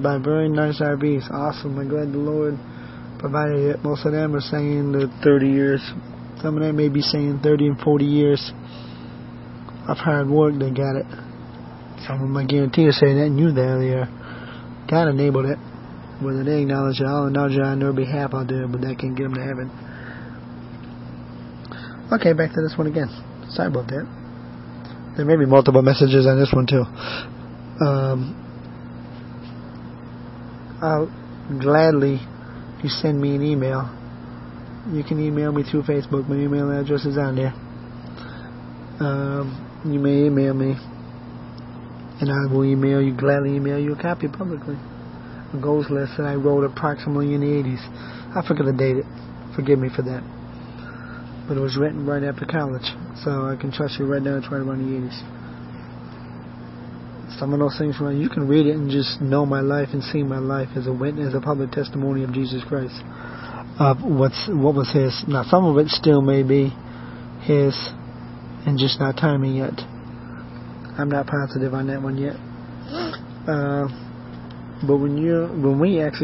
by very nice RVs. Awesome. I'm glad the Lord provided it. Most of them are saying the 30 years. Some of them may be saying 30 and 40 years of hard work they got it. Some of them I guarantee you say that knew that earlier. God enabled it. Whether they acknowledge it, I'll acknowledge it on their behalf out there, but that can't get them to heaven. Okay, back to this one again. Sorry about that. There may be multiple messages on this one too. Um, I'll gladly, you send me an email, you can email me through Facebook. My email address is on there. Um, you may email me, and I will email you, gladly email you a copy publicly. A goals list that I wrote approximately in the 80s. I forget to date it. Forgive me for that. But it was written right after college, so I can trust you right now. It's right around the 80s some of those things where you can read it and just know my life and see my life as a witness, a public testimony of Jesus Christ of what's what was his. Now some of it still may be his, and just not timing yet. I'm not positive on that one yet. Uh, but when you when we actually